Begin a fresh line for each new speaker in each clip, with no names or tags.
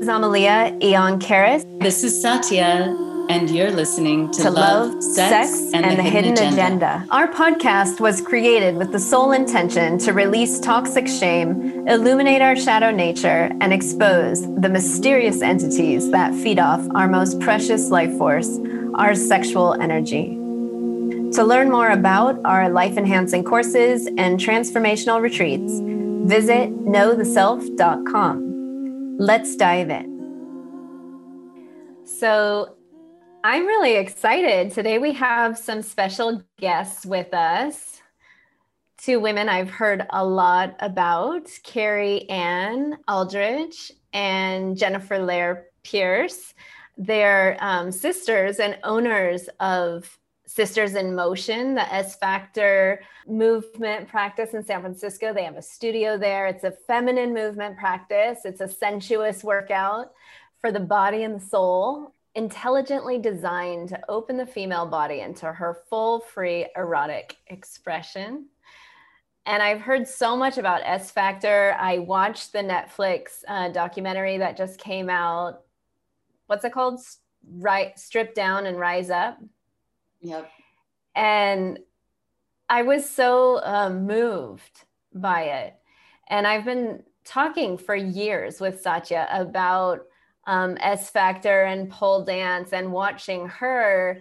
is Amalia Eon Karis.
This is Satya, and you're listening to,
to
Love,
Love, Sex, and, and, the, the Hidden, Hidden agenda. agenda. Our podcast was created with the sole intention to release toxic shame, illuminate our shadow nature, and expose the mysterious entities that feed off our most precious life force, our sexual energy. To learn more about our life enhancing courses and transformational retreats, visit knowtheself.com. Let's dive in. So, I'm really excited. Today we have some special guests with us. Two women I've heard a lot about Carrie Ann Aldridge and Jennifer Lair Pierce. They're um, sisters and owners of Sisters in Motion, the S Factor movement practice in San Francisco. They have a studio there. It's a feminine movement practice, it's a sensuous workout for the body and the soul, intelligently designed to open the female body into her full, free, erotic expression. And I've heard so much about S Factor. I watched the Netflix uh, documentary that just came out. What's it called? Right, strip down and rise up
Yep.
And I was so um, moved by it. And I've been talking for years with Satya about um, S Factor and pole dance and watching her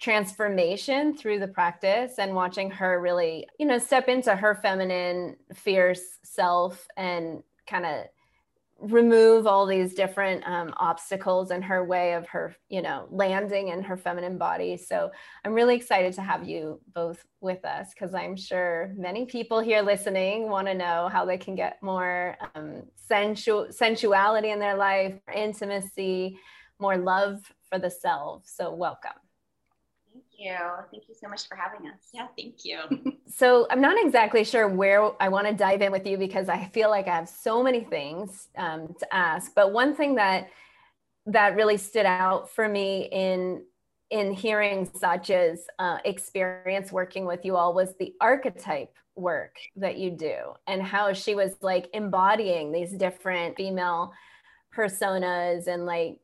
transformation through the practice and watching her really, you know, step into her feminine, fierce self and kind of remove all these different um, obstacles in her way of her you know landing in her feminine body. So i'm really excited to have you both with us because i'm sure many people here listening want to know how they can get more um, sensual sensuality in their life intimacy more love for the self so welcome
you. Thank you so much for having us.
Yeah, thank you.
so I'm not exactly sure where I want to dive in with you because I feel like I have so many things um, to ask. But one thing that that really stood out for me in in hearing Satya's uh, experience working with you all was the archetype work that you do and how she was like embodying these different female personas and like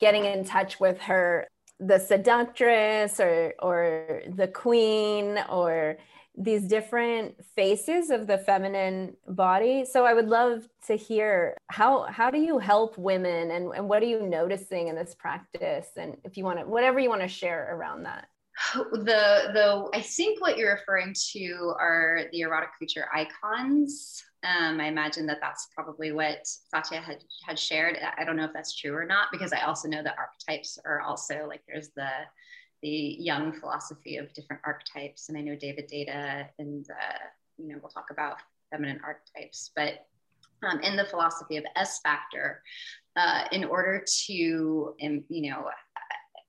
getting in touch with her the seductress or or the queen or these different faces of the feminine body. So i would love to hear how how do you help women and, and what are you noticing in this practice? And if you want to whatever you want to share around that.
The the i think what you're referring to are the erotic creature icons um, I imagine that that's probably what Satya had, had shared. I don't know if that's true or not, because I also know that archetypes are also like there's the the Jung philosophy of different archetypes, and I know David Deida and uh, you know we'll talk about feminine archetypes, but um, in the philosophy of S factor, uh, in order to you know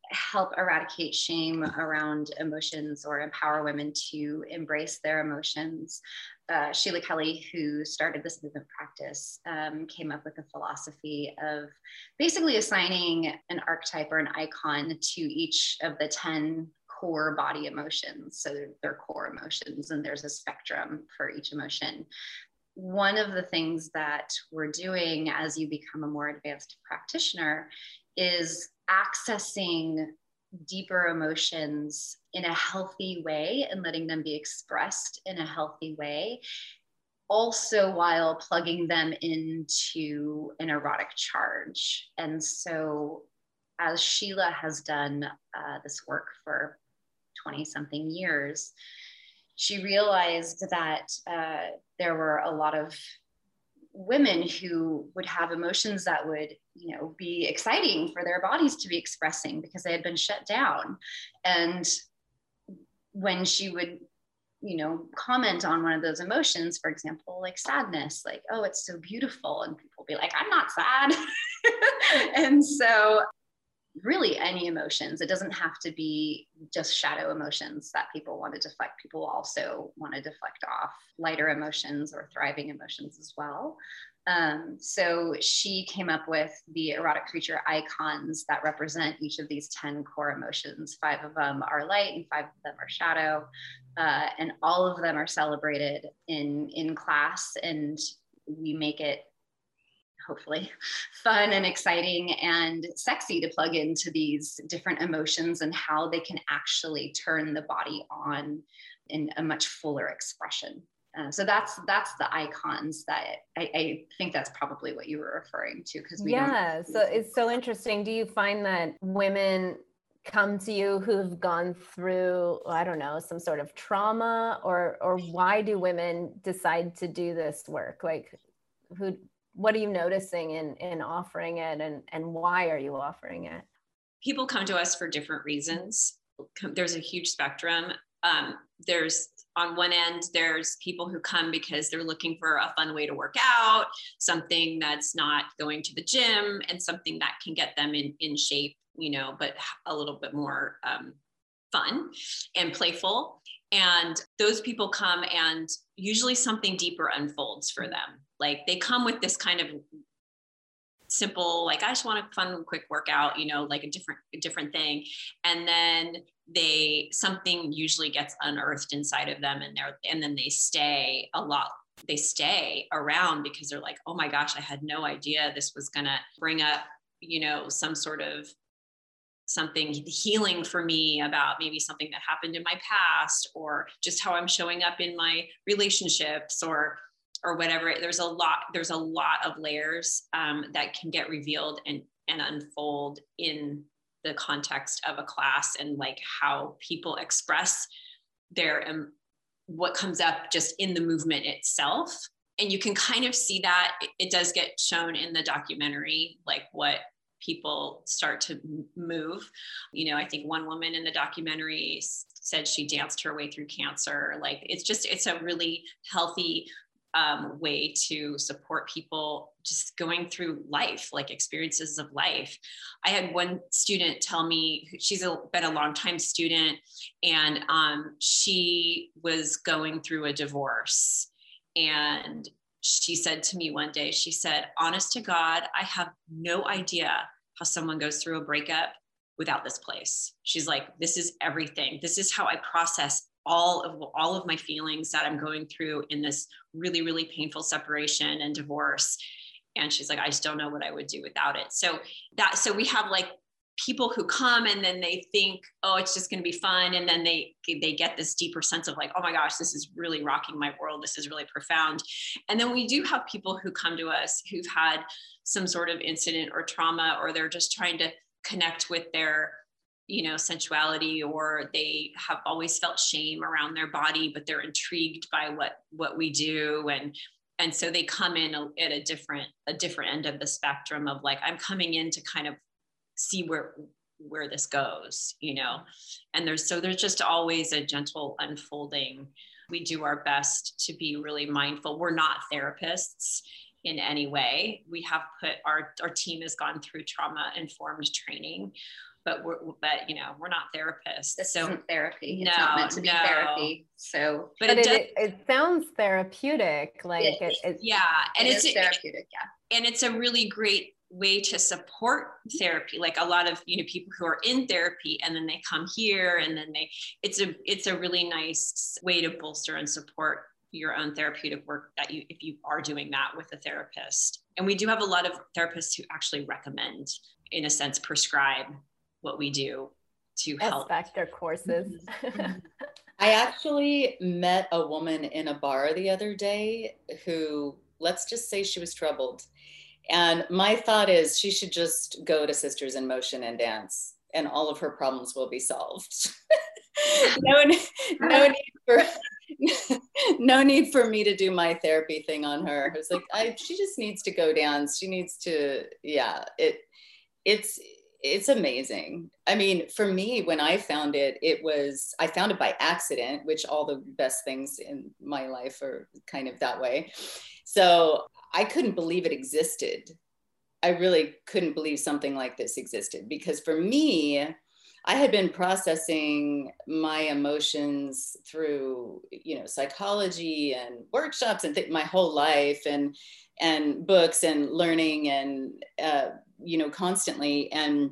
help eradicate shame around emotions or empower women to embrace their emotions uh, Sheila Kelley, who started this movement practice, um, came up with a philosophy of basically assigning an archetype or an icon to each of the 10 core body emotions. So they're core emotions, and there's a spectrum for each emotion. One of the things that we're doing as you become a more advanced practitioner is accessing deeper emotions in a healthy way and letting them be expressed in a healthy way. Also while plugging them into an erotic charge. And so as sheila has done uh, this work for 20 something years she realized that uh, there were a lot of women who would have emotions that would you know be exciting for their bodies to be expressing because they had been shut down. And when she would you know comment on one of those emotions for example like sadness like oh it's so beautiful and people be like i'm not sad. And so really any emotions it doesn't have to be just shadow emotions that people want to deflect. People also want to deflect off lighter emotions or thriving emotions as well um, so she came up with the erotic creature icons that represent each of these 10 core emotions. Five of them are light and five of them are shadow. Uh, and all of them are celebrated in, in class. And we make it hopefully fun and exciting and sexy to plug into these different emotions and how they can actually turn the body on in a much fuller expression. Uh, so that's that's the icons that I, I, think that's probably what you were referring to because we
yeah so it's so interesting. Do you find that women come to you who've gone through i don't know some sort of trauma? Or or why do women decide to do this work? Like who what are you noticing in in offering it and and why are you offering it?
People come to us for different reasons. There's a huge spectrum. Um, there's on one end there's people who come because they're looking for a fun way to work out something that's not going to the gym and something that can get them in in shape you know but a little bit more um, fun and playful. And those people come and usually something deeper unfolds for them. Like they come with this kind of simple like i just want a fun quick workout you know like a different a different thing. And then they something usually gets unearthed inside of them and they're and then they stay a lot they stay around because they're like oh my gosh i had no idea this was going to bring up you know some sort of something healing for me about maybe something that happened in my past or just how i'm showing up in my relationships or or whatever there's a lot there's a lot of layers um, that can get revealed and and unfold in the context of a class and like how people express their um, what comes up just in the movement itself. And you can kind of see that it, it does get shown in the documentary like what people start to move. You know i think one woman in the documentary said she danced her way through cancer. Like it's just it's a really healthy um, way to support people just going through life, like experiences of life. I had one student tell me she's a, been a long time student and um, she was going through a divorce. And she said to me one day, she said, honest to God, I have no idea how someone goes through a breakup without this place. She's like, this is everything. This is how I process all of all of my feelings that I'm going through in this really really painful separation and divorce. And she's like I just don't know what I would do without it. So that so we have like people who come and then they think oh it's just going to be fun. And then they they get this deeper sense of like oh my gosh this is really rocking my world. This is really profound. And then we do have people who come to us who've had some sort of incident or trauma or they're just trying to connect with their you know sensuality or they have always felt shame around their body but they're intrigued by what what we do. And and so they come in a, at a different a different end of the spectrum of like i'm coming in to kind of see where where this goes you know? And there's so there's just always a gentle unfolding. We do our best to be really mindful. We're not therapists in any way. We have put our our team has gone through trauma informed training but we're but you know we're not therapists
this
so
isn't therapy. No, it's not meant to be no. therapy so
but, but it, it, it, sounds therapeutic like it,
it yeah and
it
it's
therapeutic yeah.
and it's a really great way to support therapy like a lot of you know people who are in therapy and then they come here and then they it's a it's a really nice way to bolster and support your own therapeutic work that you if you are doing that with a therapist. And we do have a lot of therapists who actually recommend in a sense prescribe what we do to help.
Back their courses.
Mm-hmm. I actually met a woman in a bar the other day who, let's just say she was troubled. And my thought is she should just go to Sisters in Motion and dance, and all of her problems will be solved. no, no need for no need for me to do my therapy thing on her. I was like, I, she just needs to go dance. She needs to, yeah. It, it's it's amazing. I mean, for me, when I found it, it was, I found it by accident, which all the best things in my life are kind of that way. So I couldn't believe it existed. I really couldn't believe something like this existed because for me, I had been processing my emotions through, you know, psychology and workshops and th- my whole life and and books and learning and uh, you know constantly and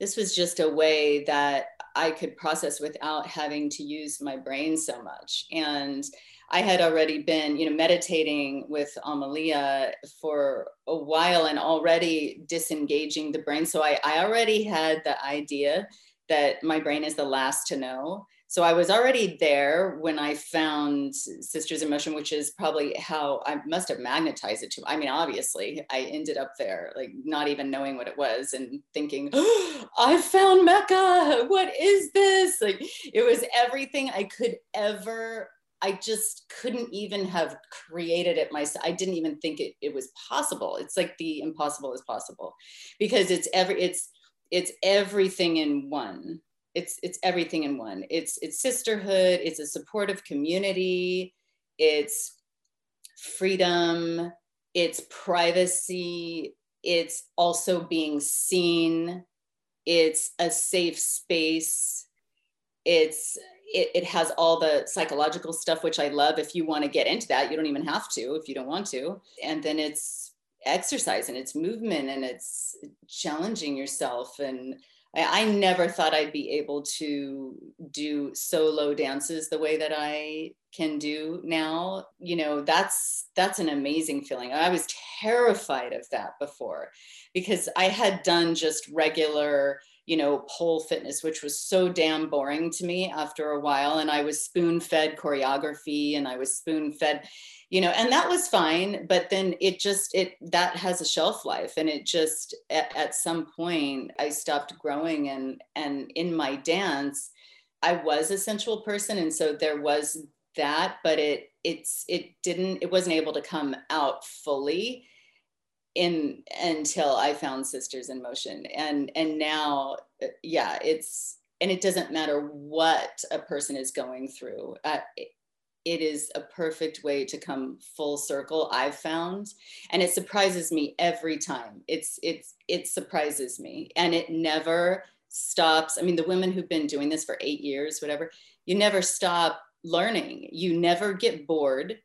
this was just a way that i could process without having to use my brain so much and I had already been, you know, meditating with Amalia for a while and already disengaging the brain. So I, I already had the idea that my brain is the last to know. So I was already there when I found Sisters in Motion, which is probably how I must have magnetized it to. I mean, obviously, I ended up there, like not even knowing what it was and thinking, oh, I found Mecca. What is this? Like it was everything I could ever I just couldn't even have created it myself. I didn't even think it, it was possible. It's like the impossible is possible because it's every it's it's everything in one. It's it's everything in one. It's it's sisterhood, it's a supportive community, it's freedom, it's privacy, it's also being seen, it's a safe space, it's it, it has all the psychological stuff which i love if you want to get into that you don't even have to if you don't want to and then it's exercise and it's movement and it's challenging yourself and I, I never thought I'd be able to do solo dances the way that I can do now. You know, that's that's an amazing feeling. I was terrified of that before because I had done just regular you know, pole fitness, which was so damn boring to me after a while. And I was spoon fed choreography and I was spoon fed, you know, and that was fine. But then it just, it, that has a shelf life. And it just, at, at some point, I stopped growing. And, and in my dance, I was a sensual person. And so there was that, but it, it's, it didn't, it wasn't able to come out fully in until I found Sisters in Motion. And and now, uh, yeah, it's and it doesn't matter what a person is going through. Uh, it is a perfect way to come full circle. I've found, and it surprises me every time. It's it's it surprises me, and it never stops. I mean, the women who've been doing this for eight years, whatever, you never stop learning. You never get bored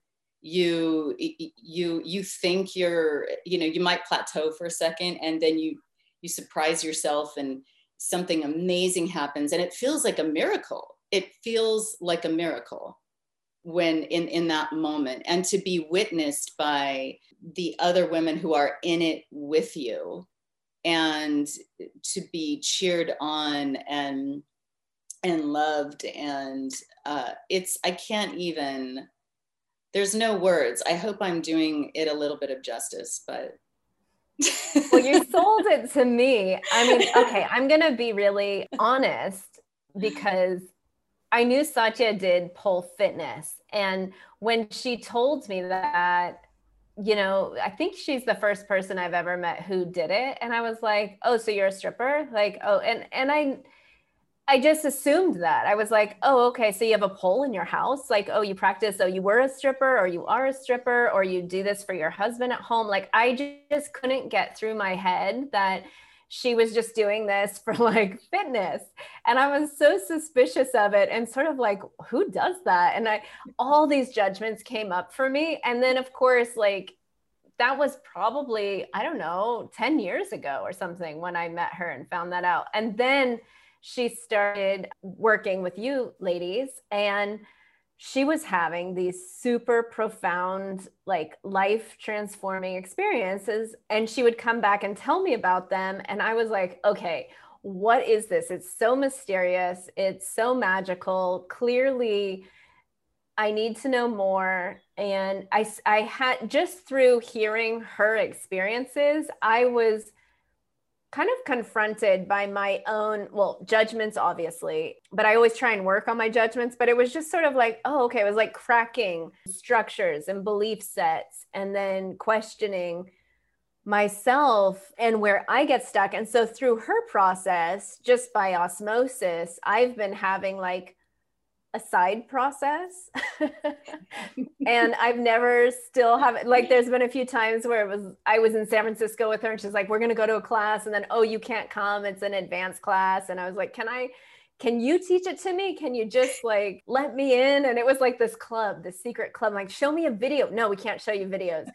you you you think you're you know you might plateau for a second and then you you surprise yourself and something amazing happens and it feels like a miracle it feels like a miracle when in in that moment and to be witnessed by the other women who are in it with you and to be cheered on and and loved and uh, it's i can't even there's no words. I hope I'm doing it a little bit of justice, but
well, you sold it to me. I mean, okay, I'm to be really honest because I knew Satya did pole fitness. And when she told me that, you know, I think she's the first person I've ever met who did it. And I was like, oh, so you're a stripper? Like, oh, and, and I, I just assumed that. I was like, oh, okay. So you have a pole in your house? Like, oh, you practice. Oh, you were a stripper, or you are a stripper, or you do this for your husband at home. Like, I just couldn't get through my head that she was just doing this for like fitness. And I was so suspicious of it and sort of like, who does that? And I, all these judgments came up for me. And then, of course, like, that was probably, I don't know, 10 years ago or something when I met her and found that out. And then, she started working with you ladies and she was having these super profound like life transforming experiences and she would come back and tell me about them and i was like okay what is this? It's so mysterious. It's so magical. Clearly i need to know more. And i i had just through hearing her experiences i was kind of confronted by my own well judgments obviously but i always try and work on my judgments but it was just sort of like oh okay it was like cracking structures and belief sets and then questioning myself and where i get stuck. And so through her process just by osmosis i've been having like a side process. And i've never still have like there's been a few times where it was i was in san francisco with her and she's like we're going to go to a class and then oh you can't come it's an advanced class. And i was like can i can you teach it to me? Can you just like let me in? And it was like this club this secret club like show me a video. No we can't show you videos.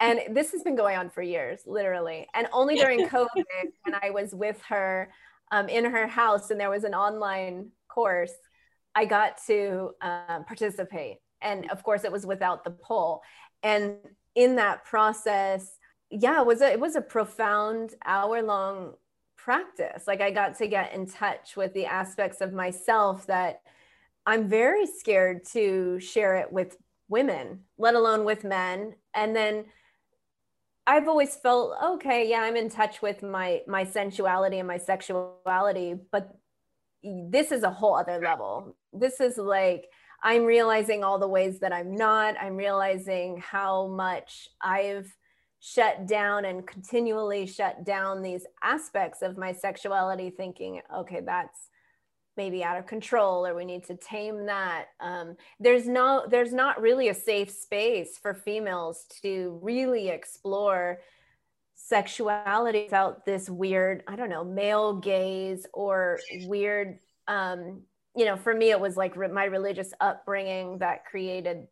And this has been going on for years literally. And only during covid when i was with her um, in her house and there was an online course I got to um, participate. and of course it was without the pole and in that process yeah it was a, it was a profound hour long practice. Like i got to get in touch with the aspects of myself that i'm very scared to share it with women let alone with men. And then i've always felt okay yeah i'm in touch with my my sensuality and my sexuality but this is a whole other level this is like I'm realizing all the ways that I'm not. I'm realizing how much I've shut down and continually shut down these aspects of my sexuality, thinking, okay, that's maybe out of control or we need to tame that um, there's no there's not really a safe space for females to really explore sexuality without this weird i don't know male gaze or weird um, you know, for me, it was like my religious upbringing that created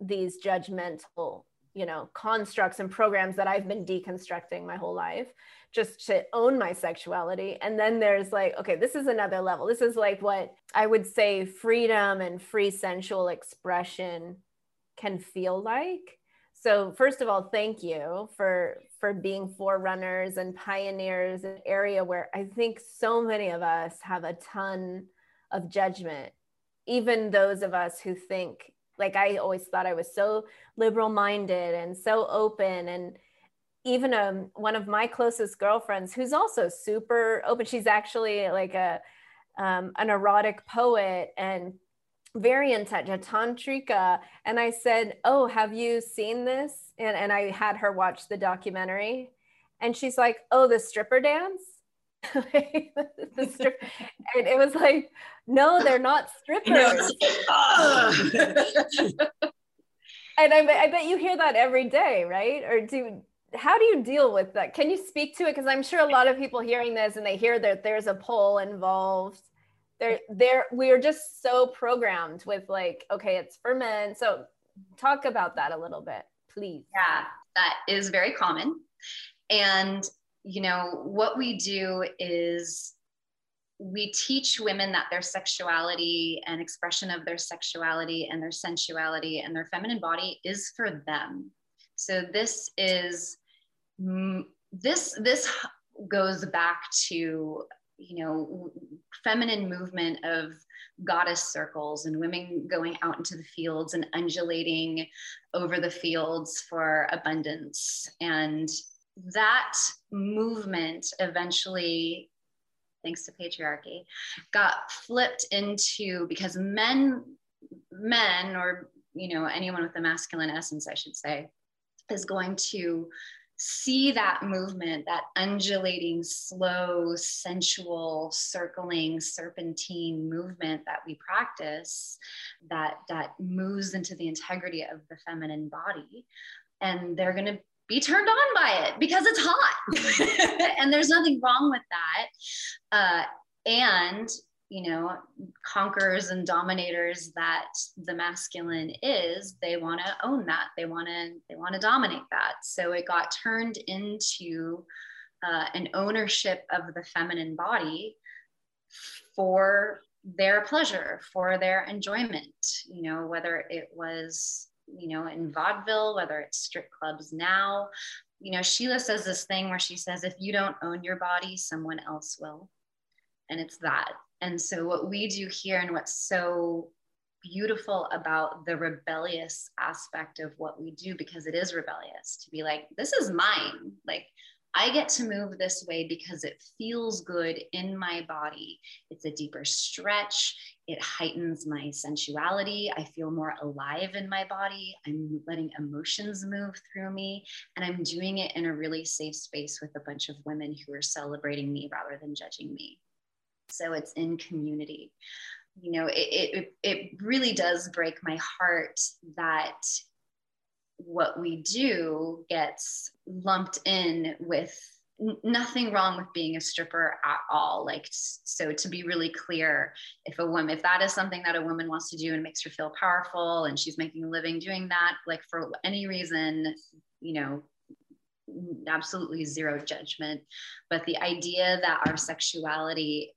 these judgmental, you know, constructs and programs that I've been deconstructing my whole life just to own my sexuality. And then there's like, okay, this is another level. This is like what I would say freedom and free sensual expression can feel like. So first of all, thank you for for being forerunners and pioneers in an area where I think so many of us have a ton of judgment. Even those of us who think like i always thought i was so liberal minded and so open and even um, one of my closest girlfriends who's also super open she's actually like a um, an erotic poet and very in touch a tantrika and i said oh have you seen this and, and i had her watch the documentary and she's like oh the stripper dance the strip, and it was like, no, they're not strippers. and I, I bet you hear that every day, right? Or do how do you deal with that? Can you speak to it? Because I'm sure a lot of people hearing this and they hear that there's a pole involved. There, there, we are just so programmed with like, okay, it's for men. So talk about that a little bit, please.
Yeah, that is very common. And you know, what we do is we teach women that their sexuality and expression of their sexuality and their sensuality and their feminine body is for them. So this is mm, this this goes back to you know feminine movement of goddess circles and women going out into the fields and undulating over the fields for abundance. And that movement eventually thanks to patriarchy got flipped into because men men or you know anyone with a masculine essence i should say is going to see that movement that undulating slow sensual circling serpentine movement that we practice that that moves into the integrity of the feminine body. And they're going to be turned on by it because it's hot. And there's nothing wrong with that. Uh, and you know conquerors and dominators that the masculine is they want to own that they want to they want to dominate that so it got turned into uh, an ownership of the feminine body for their pleasure for their enjoyment you know whether it was you know, in vaudeville, whether it's strip clubs now. You know, Sheila says this thing where she says, if you don't own your body, someone else will. And it's that. And so, what we do here, and what's so beautiful about the rebellious aspect of what we do, because it is rebellious to be like, this is mine. Like, I get to move this way because it feels good in my body. It's a deeper stretch. It heightens my sensuality. I feel more alive in my body. I'm letting emotions move through me. And I'm doing it in a really safe space with a bunch of women who are celebrating me rather than judging me. So it's in community. You know, it, it, it really does break my heart that what we do gets lumped in with nothing wrong with being a stripper at all like so to be really clear if a woman if that is something that a woman wants to do and makes her feel powerful and she's making a living doing that like for any reason you know absolutely zero judgment but the idea that our sexuality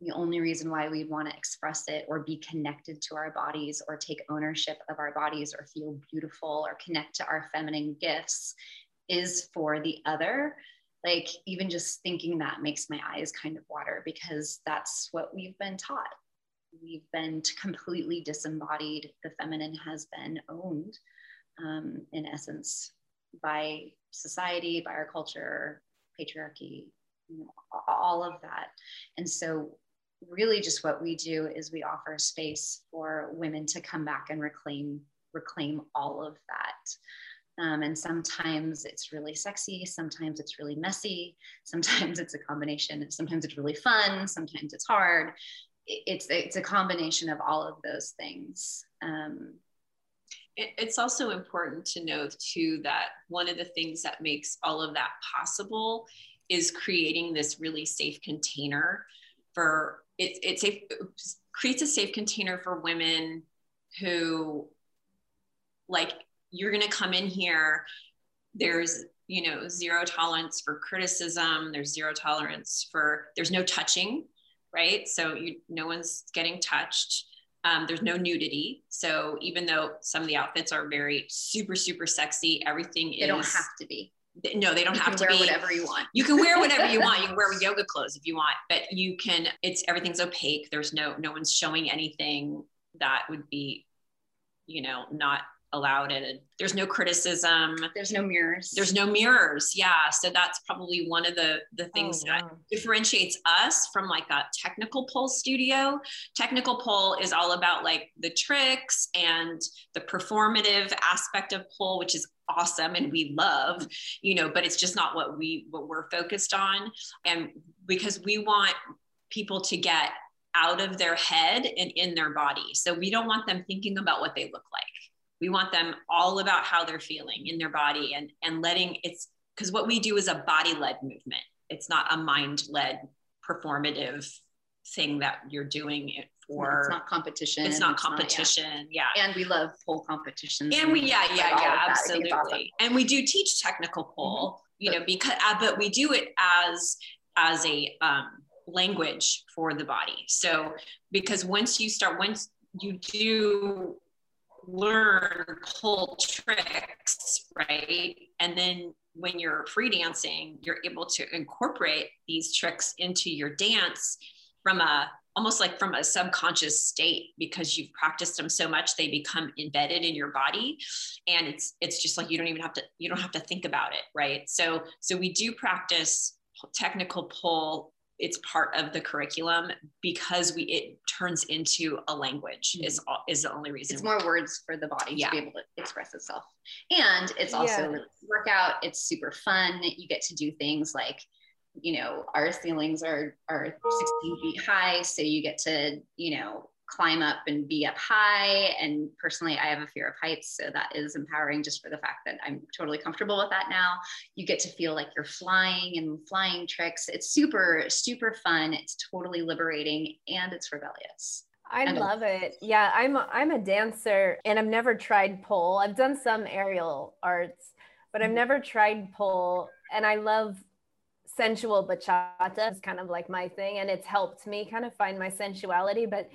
the only reason why we'd want to express it or be connected to our bodies or take ownership of our bodies or feel beautiful or connect to our feminine gifts is for the other. Like even just thinking that makes my eyes kind of water because that's what we've been taught. We've been completely disembodied. The feminine has been owned um, in essence by society by our culture patriarchy all of that. And so really just what we do is we offer space for women to come back and reclaim reclaim all of that. Um, and sometimes it's really sexy sometimes it's really messy sometimes it's a combination sometimes it's really fun sometimes it's hard. It's it's a combination of all of those things. Um,
it's also important to know too that one of the things that makes all of that possible is creating this really safe container for it, it's a creates a safe container for women who like you're going to come in here there's you know zero tolerance for criticism there's zero tolerance for there's no touching right? So you no one's getting touched. Um, there's no nudity. So even though some of the outfits are very super super sexy everything
they is, don't have to be
no, they don't
you
have to
wear
be
whatever you want.
You can wear whatever you want. You can wear yoga clothes if you want, but you can. It's everything's opaque. There's no no one's showing anything that would be, you know, not allowed and there's no criticism
there's no mirrors
there's no mirrors yeah so that's probably one of the the things oh, wow. that differentiates us from like a technical pole studio technical pole is all about like the tricks and the performative aspect of pole which is awesome and we love you know but it's just not what we what we're focused on. And because we want people to get out of their head and in their body. So we don't want them thinking about what they look like. We want them all about how they're feeling in their body and and letting it's because what we do is a body led movement. It's not a mind led performative thing that you're doing for
it's not competition
it's not it's competition not, yeah.
yeah. and we love pole competitions
and we yeah yeah yeah absolutely awesome. and we do teach technical pole mm-hmm. you know because uh, but we do it as as a um, language for the body so because once you start once you do learn pole tricks, right? And then when you're free dancing, you're able to incorporate these tricks into your dance from a almost like from a subconscious state because you've practiced them so much they become embedded in your body and it's it's just like you don't even have to you don't have to think about it right so so we do practice technical pole it's part of the curriculum because we it turns into a language mm-hmm. is is the only reason.
It's more words for the body yeah. to be able to express itself. And it's also yeah. workout. It's super fun. You get to do things like you know our ceilings are are 16 feet high so you get to you know climb up and be up high. And personally, I have a fear of heights. So that is empowering just for the fact that I'm totally comfortable with that now. You get to feel like you're flying and flying tricks. It's super, super fun. It's totally liberating and it's rebellious.
I love it. Yeah, I'm a, I'm a dancer and I've never tried pole. I've done some aerial arts, but I've mm-hmm. never tried pole and I love sensual bachata is kind of like my thing and it's helped me kind of find my sensuality, but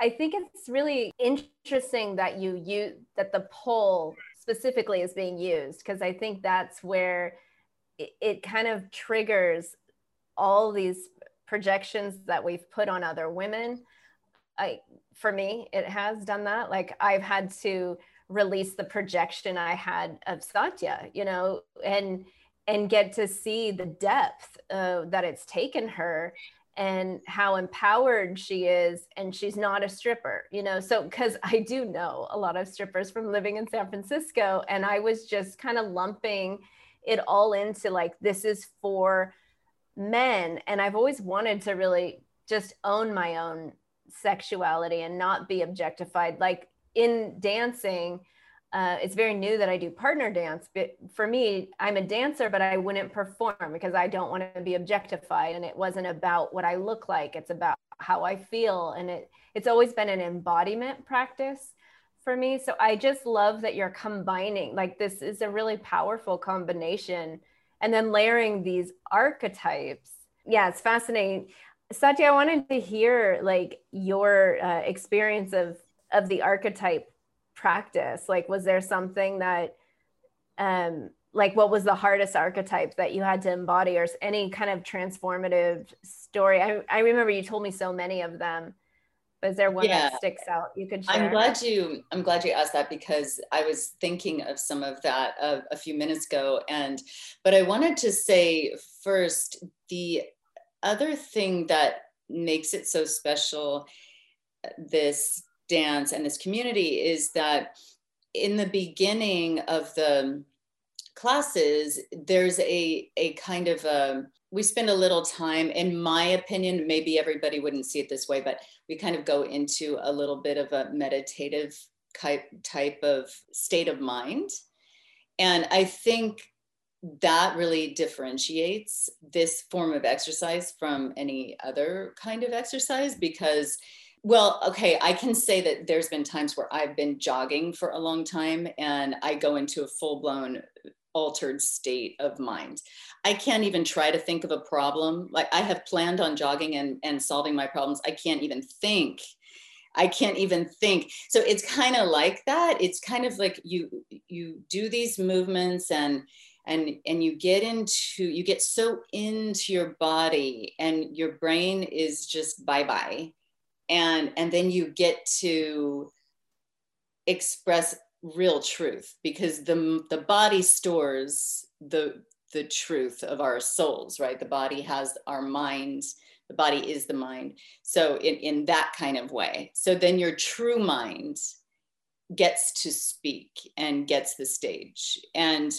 I think it's really interesting that you use that the pole specifically is being used because I think that's where it, it kind of triggers all these projections that we've put on other women. I for me, it has done that. Like I've had to release the projection I had of Satya, you know, and and get to see the depth uh, that it's taken her and how empowered she is and she's not a stripper you know? So because i do know a lot of strippers from living in san francisco and i was just kind of lumping it all into like this is for men and i've always wanted to really just own my own sexuality and not be objectified. Like in dancing uh, it's very new that I do partner dance. But for me, I'm a dancer, but I wouldn't perform because I don't want to be objectified. And it wasn't about what I look like. It's about how I feel. And it it's always been an embodiment practice for me. So I just love that you're combining. Like this is a really powerful combination, and then layering these archetypes. Yeah, it's fascinating. Satya, I wanted to hear like your uh, experience of of the archetype practice. Like, was there something that, um, like, what was the hardest archetype that you had to embody, or any kind of transformative story? I I remember you told me so many of them. But is there one yeah. that sticks out you could share?
I'm glad you I'm glad you asked that because I was thinking of some of that a, a few minutes ago and but I wanted to say first the other thing that makes it so special this dance and this community is that in the beginning of the classes there's a a kind of a we spend a little time in my opinion maybe everybody wouldn't see it this way but we kind of go into a little bit of a meditative type type of state of mind. And i think that really differentiates this form of exercise from any other kind of exercise because well okay i can say that there's been times where i've been jogging for a long time and i go into a full-blown altered state of mind. I can't even try to think of a problem. Like i have planned on jogging and, and solving my problems. I can't even think. I can't even think. So it's kind of like that. It's kind of like you you do these movements and and and you get into you get so into your body and your brain is just bye bye and and then you get to express real truth because the the body stores the the truth of our souls right? The body has our mind. The body is the mind. So in in that kind of way. So then your true mind gets to speak and gets the stage. And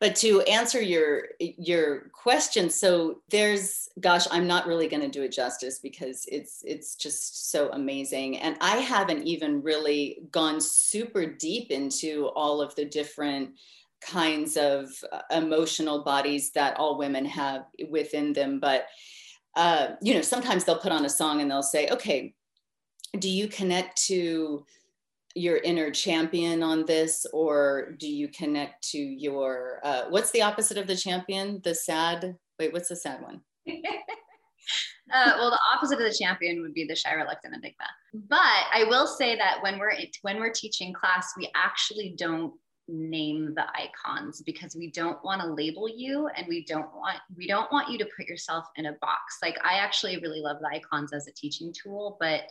but to answer your your question so there's gosh i'm not really going to do it justice because it's it's just so amazing. And i haven't even really gone super deep into all of the different kinds of uh, emotional bodies that all women have within them. But uh, you know sometimes they'll put on a song and they'll say okay do you connect to your inner champion on this or do you connect to your uh, what's the opposite of the champion? The sad wait what's the sad one?
Uh, well the opposite of the champion would be the shy reluctant enigma. But i will say that when we're when we're teaching class we actually don't name the icons because we don't want to label you and we don't want we don't want you to put yourself in a box. Like i actually really love the icons as a teaching tool but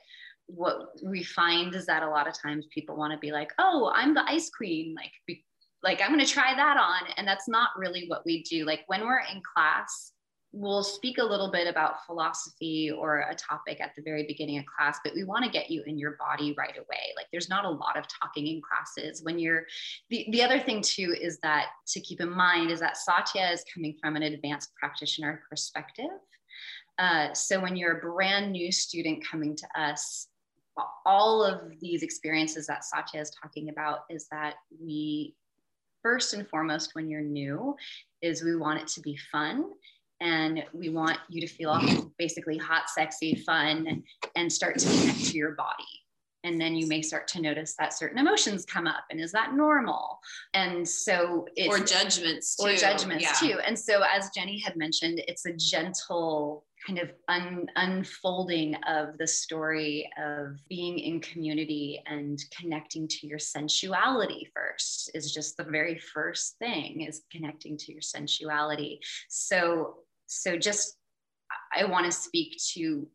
what we find is that a lot of times people want to be like, oh, I'm the ice queen, like, be, like I'm going to try that on, and that's not really what we do. Like when we're in class, we'll speak a little bit about philosophy or a topic at the very beginning of class, but we want to get you in your body right away. Like there's not a lot of talking in classes when you're the, the other thing too is that to keep in mind is that Satya is coming from an advanced practitioner perspective. Uh, so when you're a brand new student coming to us, all of these experiences that Satya is talking about is that we, first and foremost, when you're new, is we want it to be fun and we want you to feel basically hot, sexy, fun, and start to connect to your body. And then you may start to notice that certain emotions come up, and is that normal? And so,
it's, or judgments,
too. or judgments yeah. too. And so, as Jenny had mentioned, it's a gentle kind of un- unfolding of the story of being in community and connecting to your sensuality first is just the very first thing is connecting to your sensuality. So so just I want to speak to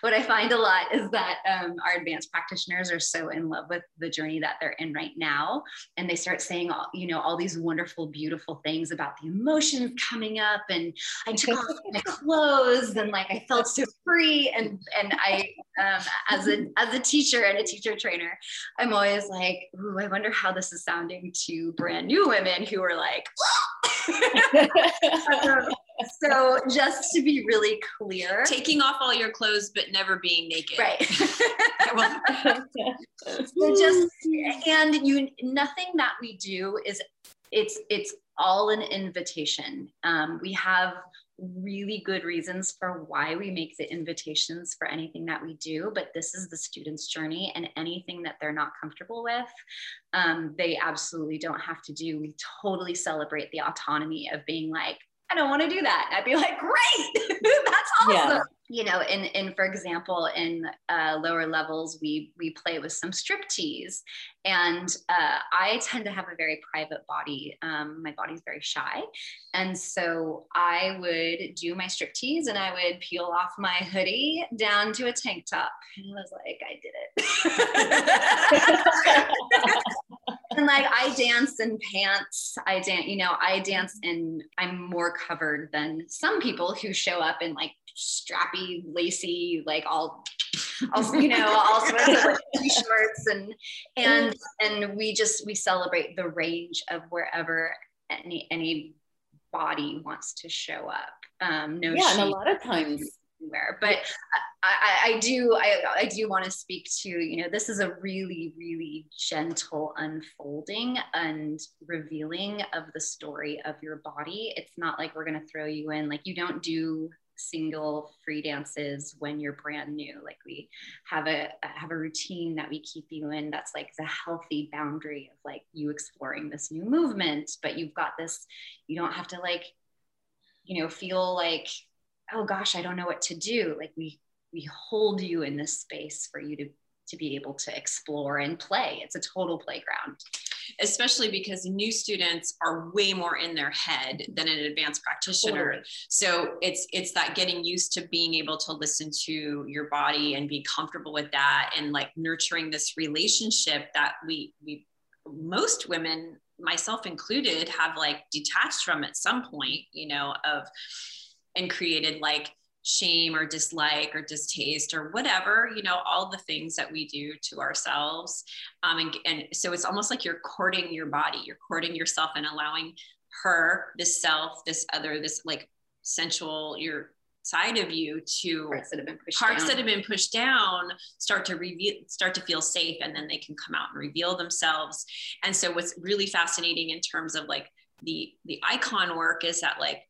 what I find a lot is that um, our advanced practitioners are so in love with the journey that they're in right now, and they start saying, all, you know, all these wonderful, beautiful things about the emotions coming up, and I took off my clothes, and like I felt so free, and and I, um, as a as a teacher and a teacher trainer, I'm always like, ooh, I wonder how this is sounding to brand new women who are like. so just to be really clear.
Taking off all your clothes but never being naked.
Right. So just and you nothing that we do is it's it's all an invitation. Um, we have really good reasons for why we make the invitations for anything that we do but this is the student's journey and anything that they're not comfortable with um, they absolutely don't have to do. We totally celebrate the autonomy of being like I don't want to do that. I'd be like, great, that's awesome. Yeah. You know, in in for example, in uh, lower levels, we we play with some striptease, and uh, I tend to have a very private body. Um, my body's very shy, and so I would do my striptease, and I would peel off my hoodie down to a tank top, and I was like, I did it. and like I dance in pants. I dance, you know, I dance in, I'm more covered than some people who show up in like strappy, lacy, like all, all you know, all sorts of like t-shirts and and and we just we celebrate the range of wherever any any body wants to show up. Um, no,
yeah, and a lot of times
anywhere. But I, I, do I, I do want to speak to you know this is a really really gentle unfolding and revealing of the story of your body. It's not like we're gonna throw you in like you don't do single free dances when you're brand new like we have a have a routine that we keep you in that's like the healthy boundary of like you exploring this new movement but you've got this you don't have to like you know feel like oh gosh, I don't know what to do. Like we we hold you in this space for you to to be able to explore and play. It's a total playground.
Especially because new students are way more in their head than an advanced practitioner. Totally. So it's it's that getting used to being able to listen to your body and be comfortable with that and like nurturing this relationship that we we most women myself included have like detached from at some point you know of and created like shame or dislike or distaste or whatever you know all the things that we do to ourselves. Um, and, and so it's almost like you're courting your body. You're courting yourself and allowing her this self this other this like sensual your side of you to
parts that have been pushed
parts
down.
that have been pushed down start to reveal start to feel safe and then they can come out and reveal themselves. And so what's really fascinating in terms of like the the icon work is that like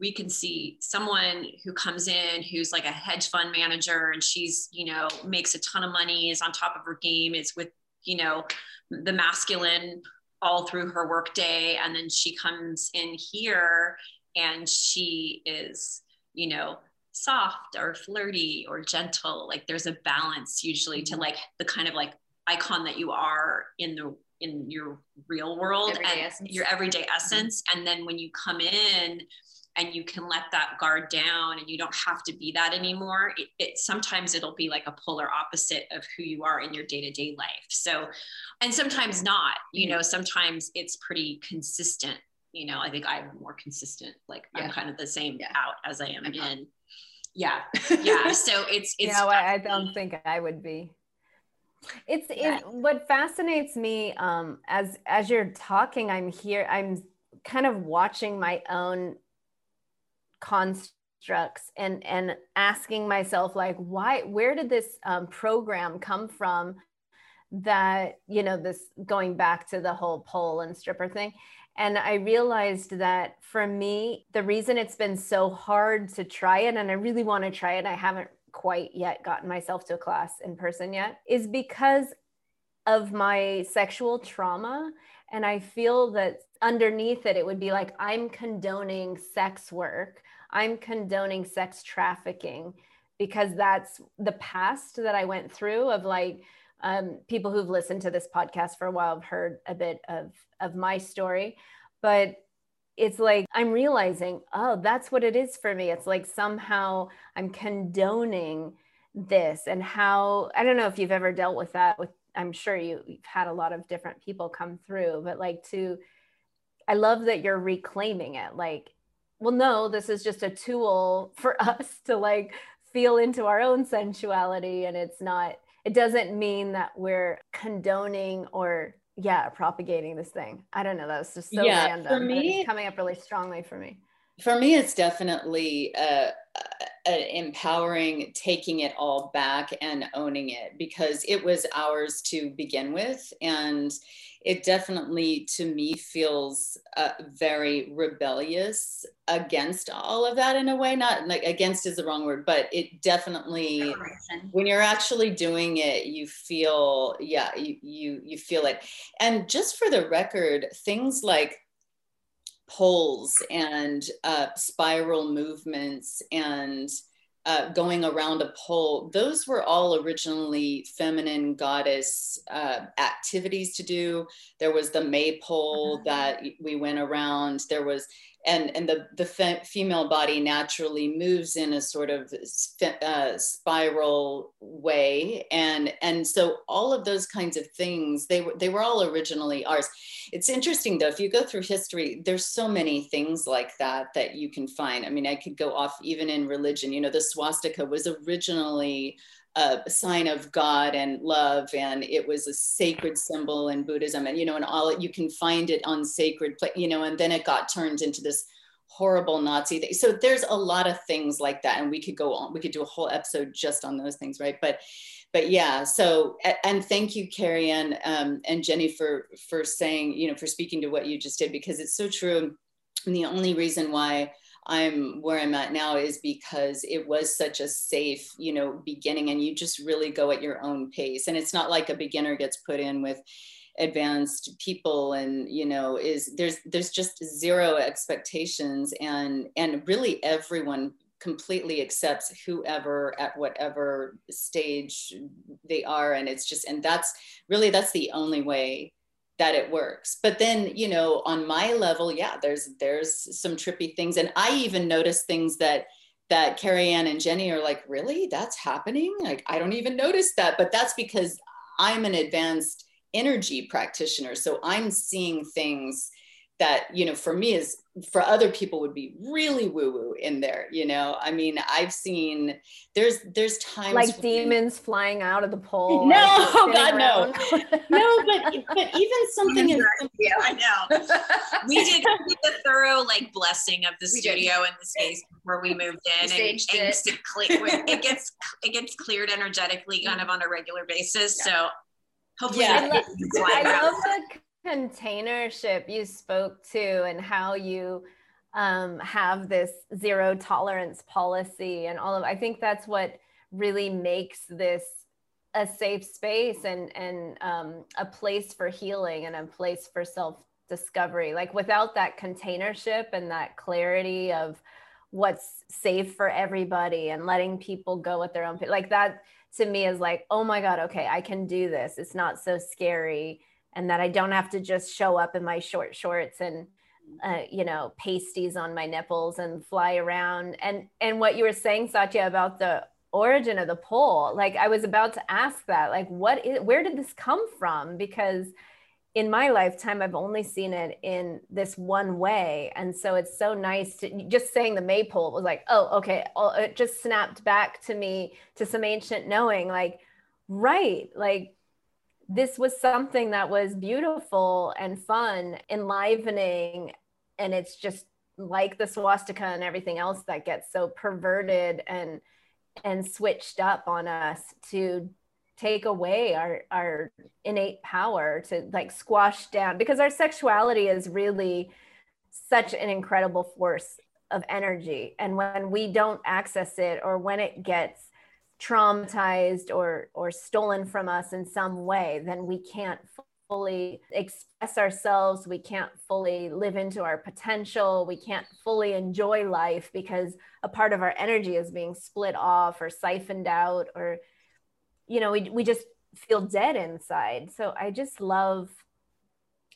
we can see someone who comes in who's like a hedge fund manager and she's you know makes a ton of money is on top of her game is with you know the masculine all through her workday and then she comes in here and she is you know soft or flirty or gentle like there's a balance usually to like the kind of like icon that you are in the in your real world
everyday
and
essence.
your everyday essence mm-hmm. and then when you come in and you can let that guard down and you don't have to be that anymore it, it, sometimes it'll be like a polar opposite of who you are in your day-to-day life. So and sometimes not you know sometimes it's pretty consistent you know i think i'm more consistent like yeah. i'm kind of the same yeah. out as i am in. Yeah. Yeah so it's it's
no I, I don't think i would be. It's it, what fascinates me um as as you're talking i'm here i'm kind of watching my own constructs and and asking myself like why where did this um, program come from that you know this going back to the whole pole and stripper thing? And i realized that for me the reason it's been so hard to try it and i really want to try it i haven't quite yet gotten myself to a class in person yet is because of my sexual trauma. And i feel that underneath it it would be like i'm condoning sex work I'm condoning sex trafficking because that's the past that I went through of like um, people who've listened to this podcast for a while have heard a bit of of my story, but it's like I'm realizing, oh, that's what it is for me. It's like somehow I'm condoning this and how I don't know if you've ever dealt with that with I'm sure you, you've had a lot of different people come through, but like to I love that you're reclaiming it. Like well no this is just a tool for us to like feel into our own sensuality and it's not it doesn't mean that we're condoning or yeah propagating this thing. I don't know that was just so yeah, random for me coming up really strongly for me.
For me it's definitely uh, uh, empowering taking it all back and owning it because it was ours to begin with and it definitely to me feels uh, very rebellious against all of that in a way not like against is the wrong word but it definitely when you're actually doing it you feel yeah you you you feel it. And just for the record things like poles and uh, spiral movements and uh, going around a pole, those were all originally feminine goddess uh, activities to do. There was the maypole uh-huh. that we went around. There was and and the the fe- female body naturally moves in a sort of uh, spiral way and and so all of those kinds of things they were they were all originally ours it's interesting though if you go through history there's so many things like that that you can find i mean i could go off even in religion you know the swastika was originally a sign of God and love, and it was a sacred symbol in Buddhism, and you know, and all you can find it on sacred, place. you know, and then it got turned into this horrible Nazi thing. So there's a lot of things like that, and we could go on. We could do a whole episode just on those things, right? But, but yeah. So and thank you, Carrie Ann um, and Jenny for for saying, you know, for speaking to what you just did because it's so true. And the only reason why I'm where I'm at now is because it was such a safe, you know, beginning and you just really go at your own pace. And it's not like a beginner gets put in with advanced people and you know is there's there's just zero expectations and and really everyone completely accepts whoever at whatever stage they are and it's just and that's really that's the only way that it works. But then you know on my level yeah there's there's some trippy things and i even notice things that that carrie ann and jenny are like really? That's happening? Like i don't even notice that. But that's because i'm an advanced energy practitioner so i'm seeing things that you know for me is for other people would be really woo woo in there you know i mean i've seen there's there's times
like demons me, flying out of the pole
no like oh, god no no but but even something in
yeah i know we did a thorough like blessing of the we studio did. and the space before we moved in and, and it. it gets it gets cleared energetically kind mm. of on a regular basis yeah. so hopefully
yeah. I, love, I love the containership you spoke to and how you um, have this zero tolerance policy and all of i think that's what really makes this a safe space and and um, a place for healing and a place for self discovery like without that containership and that clarity of what's safe for everybody and letting people go at their own like that to me is like oh my god okay i can do this. It's not so scary and that I don't have to just show up in my short shorts and uh, you know pasties on my nipples and fly around. And and what you were saying Satya about the origin of the pole like I was about to ask that like what is where did this come from? Because in my lifetime I've only seen it in this one way. And so it's so nice to just saying the maypole was like oh okay it just snapped back to me to some ancient knowing like right like this was something that was beautiful and fun, enlivening. And it's just like the swastika and everything else that gets so perverted and and switched up on us to take away our our innate power to like squash down because our sexuality is really such an incredible force of energy and when we don't access it or when it gets traumatized or or stolen from us in some way then we can't fully express ourselves. We can't fully live into our potential. We can't fully enjoy life because a part of our energy is being split off or siphoned out or you know we, we just feel dead inside. So i just love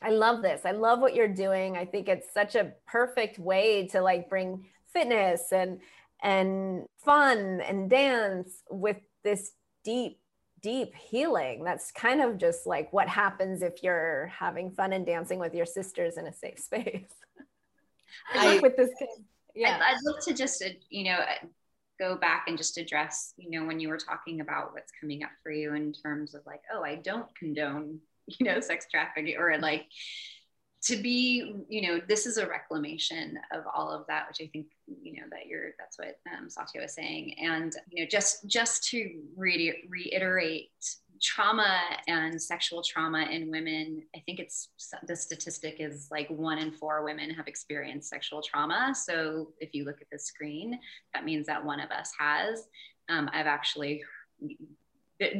i love this. I love what you're doing. I think it's such a perfect way to like bring fitness and and fun and dance with this deep deep healing. That's kind of just like what happens if you're having fun and dancing with your sisters in a safe space.
I, work with this kid yeah. I'd, I'd love to just uh, you know uh, go back and just address you know when you were talking about what's coming up for you in terms of like oh i don't condone you know sex trafficking or like to be you know this is a reclamation of all of that which i think you know that you're that's what um, satya was saying. And you know just just to re- reiterate trauma and sexual trauma in women i think it's the statistic is like one in four women have experienced sexual trauma. So if you look at the screen that means that one of us has. Um, i've actually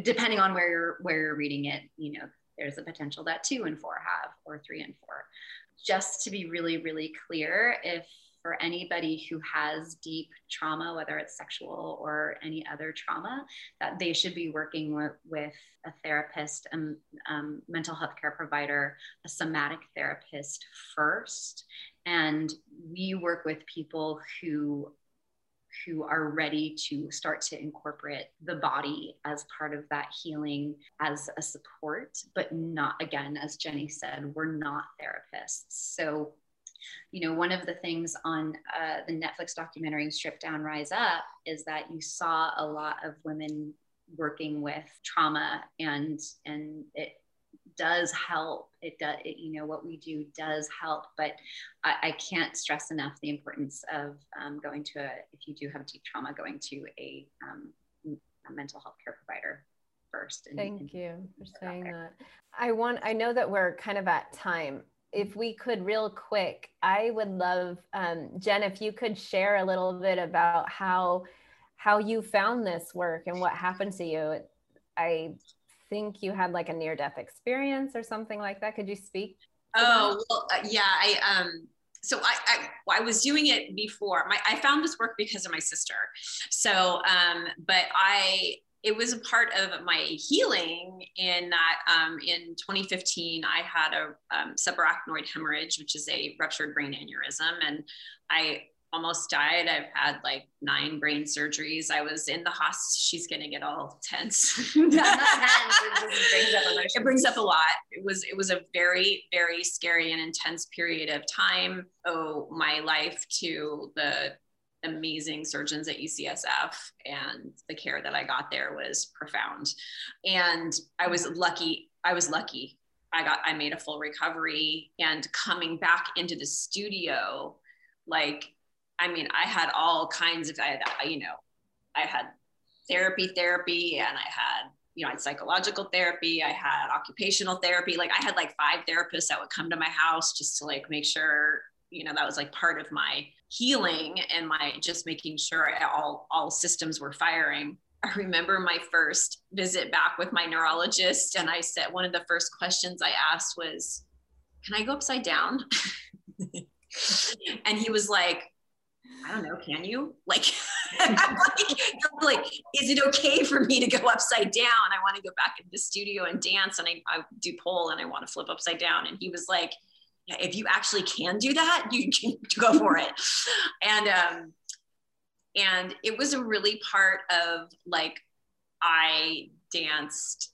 depending on where you're where you're reading it you know there's a potential that two and four have, or three and four. just to be really, really clear, if for anybody who has deep trauma, whether it's sexual or any other trauma, that they should be working with, with a therapist, a um, um, mental health care provider, a somatic therapist first. And we work with people who who are ready to start to incorporate the body as part of that healing as a support, but not, again, as Jenny said, we're not therapists. So you know, one of the things on uh, the Netflix documentary Strip Down, Rise Up is that you saw a lot of women working with trauma and and it does help. It does it, you know what we do does help but I, I can't stress enough the importance of um, going to a if you do have deep trauma going to a, um, a mental health care provider first
and, thank and you for saying that. I want i know that we're kind of at time. If we could real quick i would love um, jen if you could share a little bit about how how you found this work and what happened to you. I think you had like a near death experience or something like that. Could you speak
oh well uh, yeah i um so I, I, I was doing it before. My i found this work because of my sister. So um but i it was a part of my healing in that um, in 2015 i had a um, subarachnoid hemorrhage which is a ruptured brain aneurysm. And i almost died. I've had like nine brain surgeries. I was in the hospital. She's gonna get all tense. It, brings it brings up a lot. It was it was a very very scary and intense period of time. Oh my life to the amazing surgeons at UCSF and the care that I got there was profound. And I was lucky, I was lucky. I got I made a full recovery and coming back into the studio like I mean I had all kinds of I had you know I had therapy therapy and I had you know, I had psychological therapy, I had occupational therapy. Like I had like five therapists that would come to my house just to like make sure, you know, that was like part of my healing and my just making sure all all systems were firing i remember my first visit back with my neurologist and i said one of the first questions i asked was can i go upside down and he was like I don't know, can you? Like, like, like, is it okay for me to go upside down? I want to go back into the studio and dance and I, I do pole and I want to flip upside down. And he was like, if you actually can do that, you can go for it. and um, and it was a really part of like I danced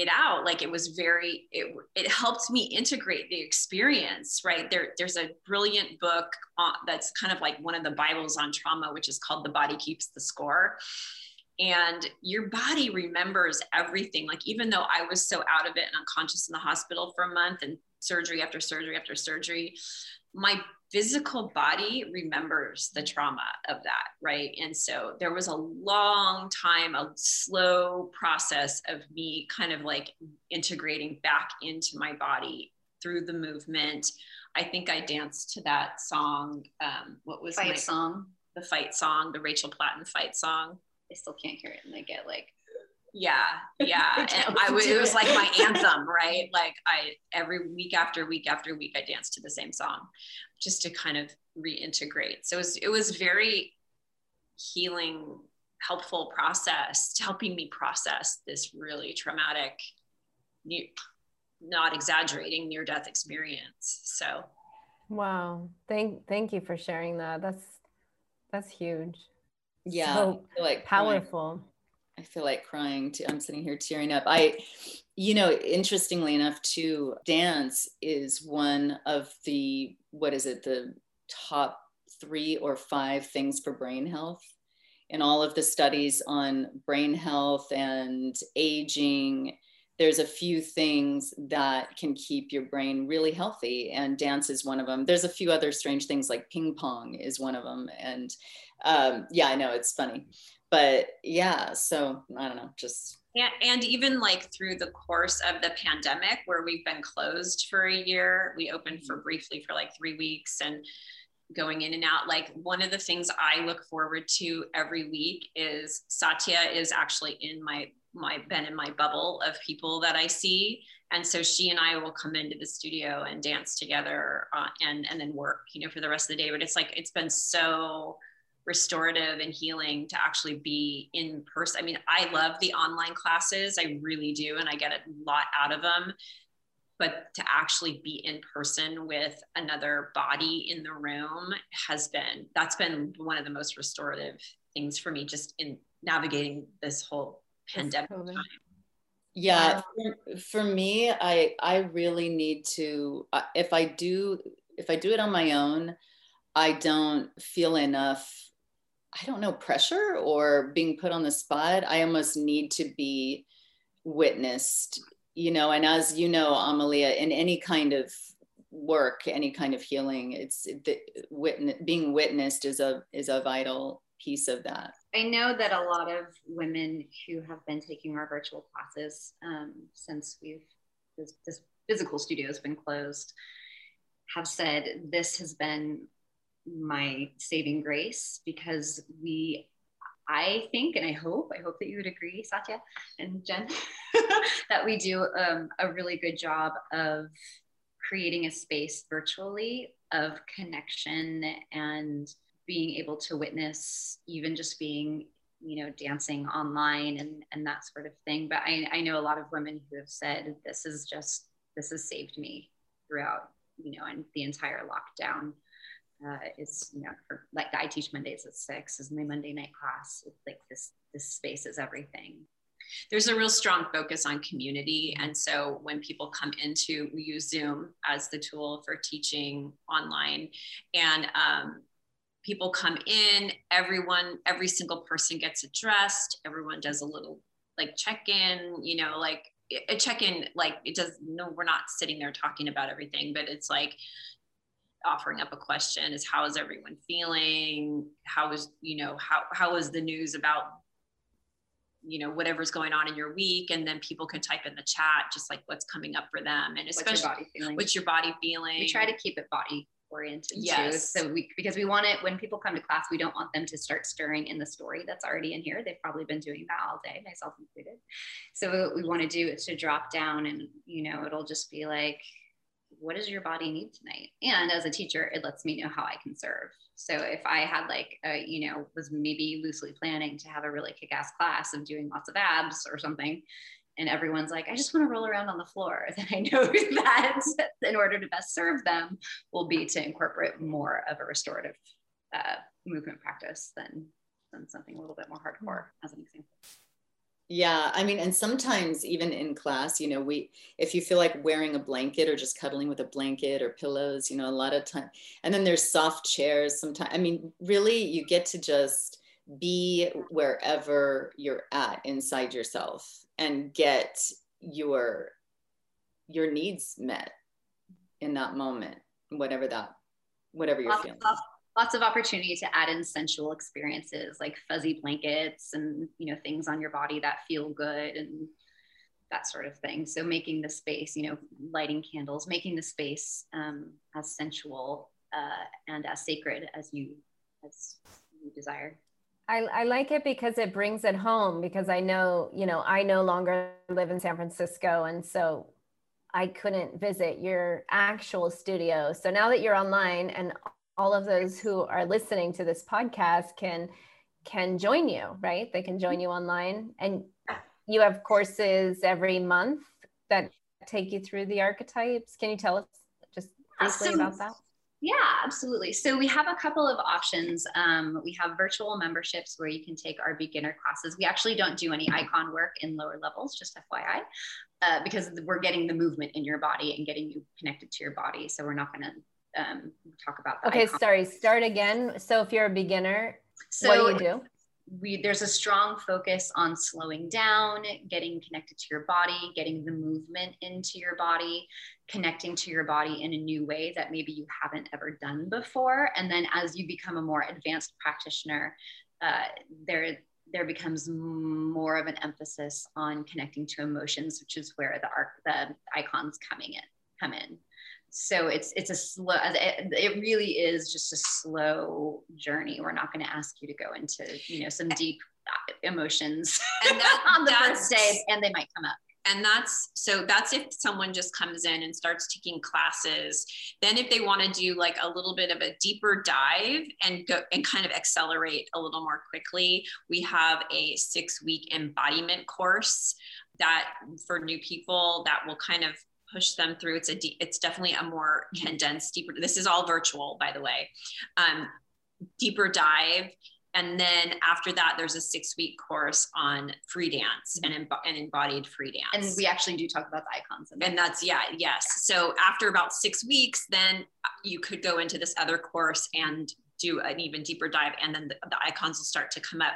it out. Like it was very it, it helped me integrate the experience right? There there's a brilliant book uh, that's kind of like one of the bibles on trauma which is called the body keeps the score. And your body remembers everything. Like even though i was so out of it and unconscious in the hospital for a month and surgery after surgery after surgery, my physical body remembers the trauma of that, right? And so there was a long time, a slow process of me kind of like integrating back into my body through the movement. I think I danced to that song. Um, what was
fight my song?
The fight song, the Rachel Platten fight song.
I still can't hear it, and I get like
yeah yeah and I it was like my anthem right like i every week after week after week i danced to the same song just to kind of reintegrate. So it was, it was very healing helpful process to helping me process this really traumatic not exaggerating near death experience. So.
Wow. Thank thank you for sharing that. That's that's huge.
Yeah
so like powerful.
I feel like crying too. I'm sitting here tearing up. I, you know, interestingly enough, too, dance is one of the, what is it, the top three or five things for brain health. In all of the studies on brain health and aging, there's a few things that can keep your brain really healthy, and dance is one of them. There's a few other strange things like ping pong is one of them. And um, yeah, I know it's funny but yeah so i don't know just
and, and even like through the course of the pandemic where we've been closed for a year we opened for mm-hmm. briefly for like three weeks and going in and out like one of the things i look forward to every week is satya is actually in my my been in my bubble of people that i see and so she and I will come into the studio and dance together uh, and and then work, you know, for the rest of the day. But it's like it's been so restorative and healing to actually be in person. I mean, I love the online classes, I really do, and I get a lot out of them. But to actually be in person with another body in the room has been that's been one of the most restorative things for me, just in navigating this whole pandemic time.
Yeah, for, for, me, I I really need to uh, if I do if I do it on my own, I don't feel enough I don't know pressure or being put on the spot. I almost need to be witnessed, you know, and as you know, Amalia, in any kind of work, any kind of healing, it's the witness being witnessed is a is a vital piece of that.
I know that a lot of women who have been taking our virtual classes um, since we've this, this physical studio has been closed have said this has been my saving grace because we I think and I hope, I hope that you would agree, Satya and Jen, that we do um, a really good job of creating a space virtually of connection and being able to witness even just being you know dancing online and and that sort of thing. But i i know a lot of women who have said this is just this has saved me throughout you know and the entire lockdown uh, is you know for, like i teach mondays at six is my monday night class it's like this this space is everything
there's a real strong focus on community. And so when people come into, we use Zoom as the tool for teaching online. And um, people come in, everyone, every single person gets addressed, everyone does a little like check in, you know, like a check in, like it does, no, we're not sitting there talking about everything, but it's like, offering up a question is how is everyone feeling how is you know how how is the news about you know whatever's going on in your week and then people can type in the chat just like what's coming up for them and especially what's your body feeling, what's your body feeling?
we try to keep it body oriented
yes.
too. So we because we want it when people come to class, we don't want them to start stirring in the story that's already in here. They've probably been doing that all day, myself included. So what we want to do is to drop down and you know, it'll just be like, what does your body need tonight? And as a teacher, it lets me know how I can serve. So if I had like, a, you know, was maybe loosely planning to have a really kick-ass class of doing lots of abs or something, and everyone's like, I just want to roll around on the floor, then I know that in order to best serve them will be to incorporate more of a restorative uh, movement practice than, than something a little bit more hardcore, as an example.
Yeah, I mean, and sometimes even in class, you know, we, if you feel like wearing a blanket or just cuddling with a blanket or pillows, you know, a lot of time, and then there's soft chairs sometimes. I mean, really, you get to just be wherever you're at inside yourself and get your your needs met in that moment whatever that whatever you're feeling
lots of opportunity to add in sensual experiences like fuzzy blankets and you know things on your body that feel good and that sort of thing so making the space you know lighting candles making the space um, as sensual uh, and as sacred as you as you desire
I, I like it because it brings it home because I know, you know, I no longer live in San Francisco. And so I couldn't visit your actual studio. So now that you're online and all of those who are listening to this podcast can can join you, right? They can join you online and you have courses every month that take you through the archetypes. Can you tell us just briefly about that?
Yeah, absolutely. So we have a couple of options. Um, we have virtual memberships where you can take our beginner classes. We actually don't do any icon work in lower levels, just FYI, uh, because we're getting the movement in your body and getting you connected to your body. So we're not going to um, talk about.
Okay, icon. sorry. Start again. So if you're a beginner, so what do you do?
we there's a strong focus on slowing down getting connected to your body getting the movement into your body connecting to your body in a new way that maybe you haven't ever done before and then as you become a more advanced practitioner uh, there there becomes more of an emphasis on connecting to emotions which is where the arc the icons coming in come in so it's it's a slow uh, it, it really is just a slow journey. We're not going to ask you to go into you know some deep uh, emotions that, on the first day and they might come up.
And that's so that's if someone just comes in and starts taking classes. Then if they want to do like a little bit of a deeper dive and go and kind of accelerate a little more quickly we have a six week embodiment course that for new people that will kind of push them through. It's a de- it's definitely a more condensed deeper this is all virtual by the way um, deeper dive. And then after that there's a six week course on free dance and, and embodied free dance.
And we actually do talk about the icons
and that's yeah yes. So after about six weeks then you could go into this other course and do an even deeper dive and then the, the icons will start to come up.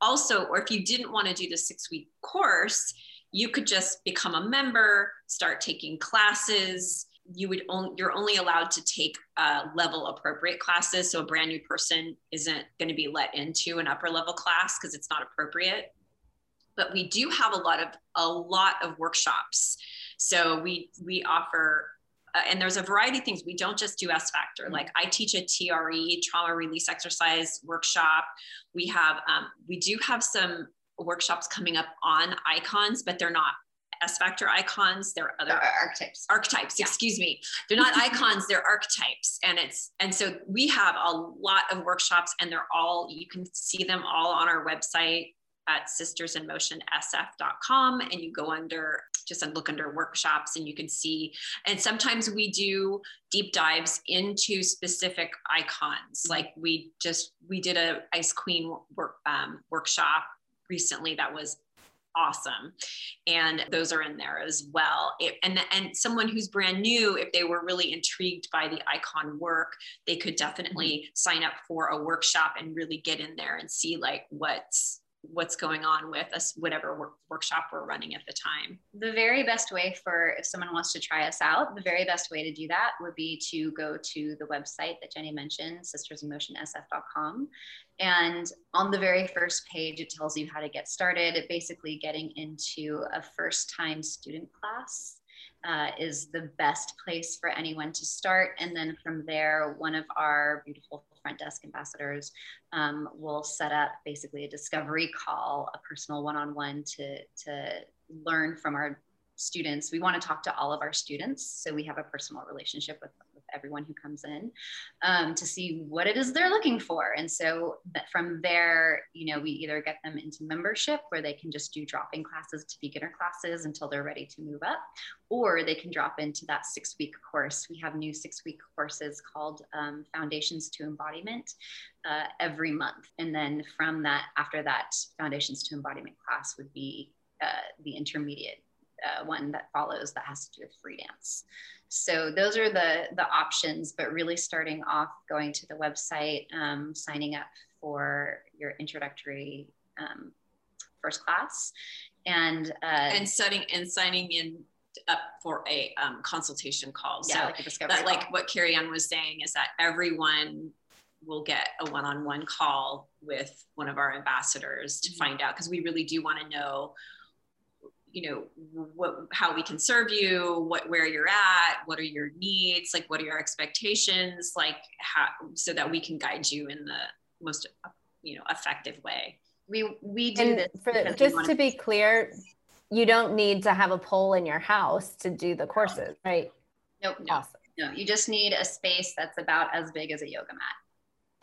Also or if you didn't want to do the six week course you could just become a member start taking classes. You would only you're only allowed to take uh, level appropriate classes. So a brand new person isn't going to be let into an upper level class because it's not appropriate. But we do have a lot of a lot of workshops. So we we offer uh, and there's a variety of things. We don't just do s factor. Like i teach a tre trauma release exercise workshop. We have um, we do have some workshops coming up on icons but they're not S factor icons. They're other
the archetypes.
Archetypes, yeah. excuse me. They're not icons, they're archetypes. And it's and so we have a lot of workshops and they're all you can see them all on our website at sistersinmotionsf.com and you go under just look under workshops and you can see and sometimes we do deep dives into specific icons like we just we did a ice queen work um, workshop recently that was awesome and those are in there as well it, and and someone who's brand new if they were really intrigued by the icon work they could definitely mm-hmm. sign up for a workshop and really get in there and see like what's what's going on with us whatever work, workshop we're running at the time.
The very best way for if someone wants to try us out the very best way to do that would be to go to the website that jenny mentioned sistersinmotionsf.com and on the very first page it tells you how to get started. Basically getting into a first time student class uh, is the best place for anyone to start. And then from there, one of our beautiful front desk ambassadors um, will set up basically a discovery call, a personal one-on-one to, to learn from our students. We want to talk to all of our students. So we have a personal relationship with everyone who comes in um, to see what it is they're looking for. And so from there, you know, we either get them into membership where they can just do drop-in classes to beginner classes until they're ready to move up, or they can drop into that six-week course. We have new six-week courses called um, Foundations to Embodiment uh, every month. And then from that, after that Foundations to Embodiment class would be uh, the intermediate uh, one that follows that has to do with free dance. So those are the the options, but really starting off going to the website, um, signing up for your introductory um, first class, and uh,
and setting and signing in up for a um, consultation call.
Yeah,
so
like a discovery
that, like what Carrie Ann was saying is that everyone will get a one-on-one call with one of our ambassadors to mm-hmm. find out because we really do want to know you know what how we can serve you what where you're at what are your needs like what are your expectations like how so that we can guide you in the most you know effective way.
We we do
and
this
for, just to be clear you don't need to have a pole in your house to do the courses right?
Nope awesome. no you just need a space that's about as big as a yoga mat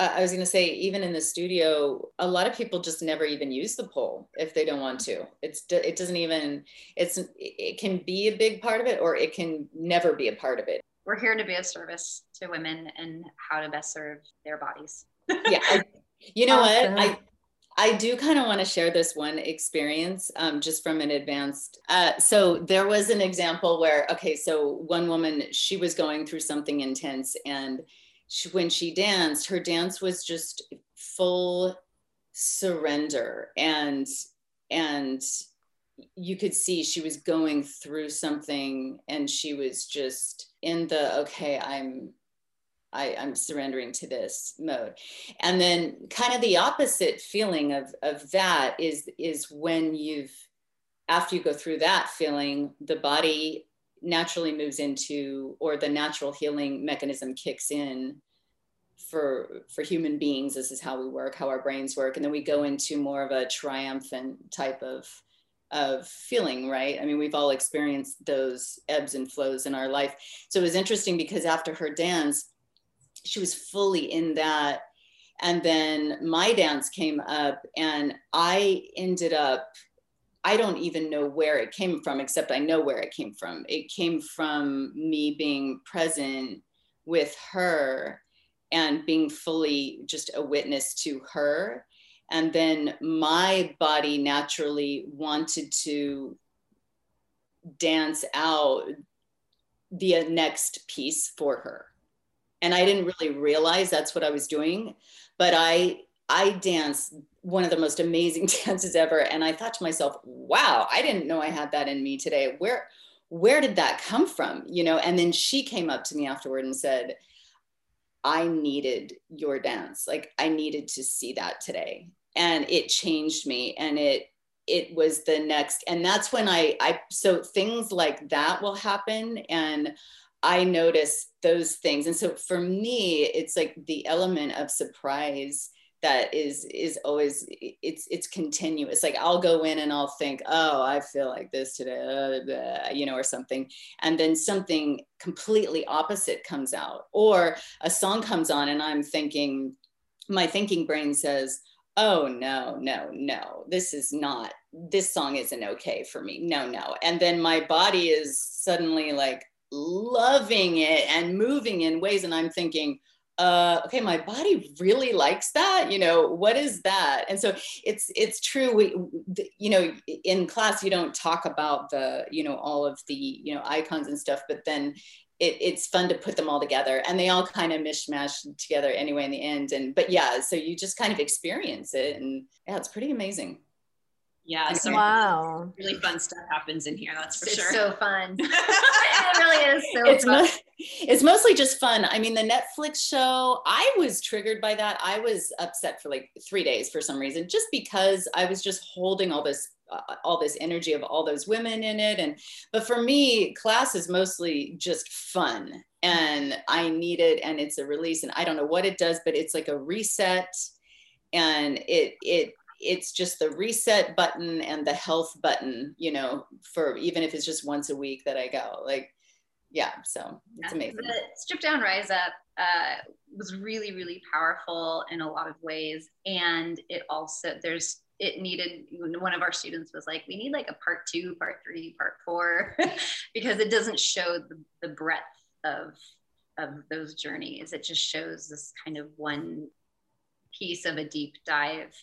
I was going to say, even in the studio, a lot of people just never even use the pole if they don't want to. It's it doesn't even it's it can be a big part of it, or it can never be a part of it.
We're here to be of service to women and how to best serve their bodies.
yeah, I, you know awesome. what I. I do kind of want to share this one experience um, just from an advanced. Uh, so there was an example where, okay, so one woman, she was going through something intense and she, when she danced, her dance was just full surrender and and you could see she was going through something and she was just in the okay i'm I, i'm surrendering to this mode. And then kind of the opposite feeling of of that is is when you've after you go through that feeling the body naturally moves into or the natural healing mechanism kicks in for for human beings. This is how we work how our brains work. And then we go into more of a triumphant type of of feeling right? I mean we've all experienced those ebbs and flows in our life. So it was interesting because after her dance she was fully in that. And then my dance came up and i ended up i don't even know where it came from except i know where it came from. It came from me being present with her and being fully just a witness to her. And then my body naturally wanted to dance out the next piece for her. And i didn't really realize that's what i was doing but i i danced one of the most amazing dances ever. And i thought to myself wow i didn't know i had that in me today. Where where did that come from? You know and then she came up to me afterward and said i needed your dance. Like i needed to see that today. And it changed me. And it it was the next and that's when i i so things like that will happen. And i notice those things. And so for me it's like the element of surprise that is is always it's it's continuous. Like i'll go in and i'll think oh i feel like this today you know or something. And then something completely opposite comes out. Or a song comes on and i'm thinking my thinking brain says oh no no no this is not this song isn't okay for me. No no. And then my body is suddenly like loving it and moving in ways and i'm thinking uh, okay my body really likes that you know what is that? And so it's it's true we you know in class you don't talk about the you know all of the you know icons and stuff but then it, it's fun to put them all together and they all kind of mishmash together anyway in the end and but yeah so you just kind of experience it and yeah it's pretty amazing.
Yeah so
wow.
really fun stuff happens in here that's for
it's
sure.
so fun. It really is so
it's,
fun.
mo- it's mostly just fun. I mean the netflix show i was triggered by that. I was upset for like three days for some reason just because i was just holding all this uh, all this energy of all those women in it. And but for me class is mostly just fun and i need it and it's a release and i don't know what it does but it's like a reset. And it it it's just the reset button and the health button you know for even if it's just once a week that i go. Like yeah so it's amazing.
the strip down rise up uh, was really really powerful in a lot of ways. And it also there's it needed one of our students was like we need like a part two part three part four because it doesn't show the, the breadth of of those journeys. It just shows this kind of one piece of a deep dive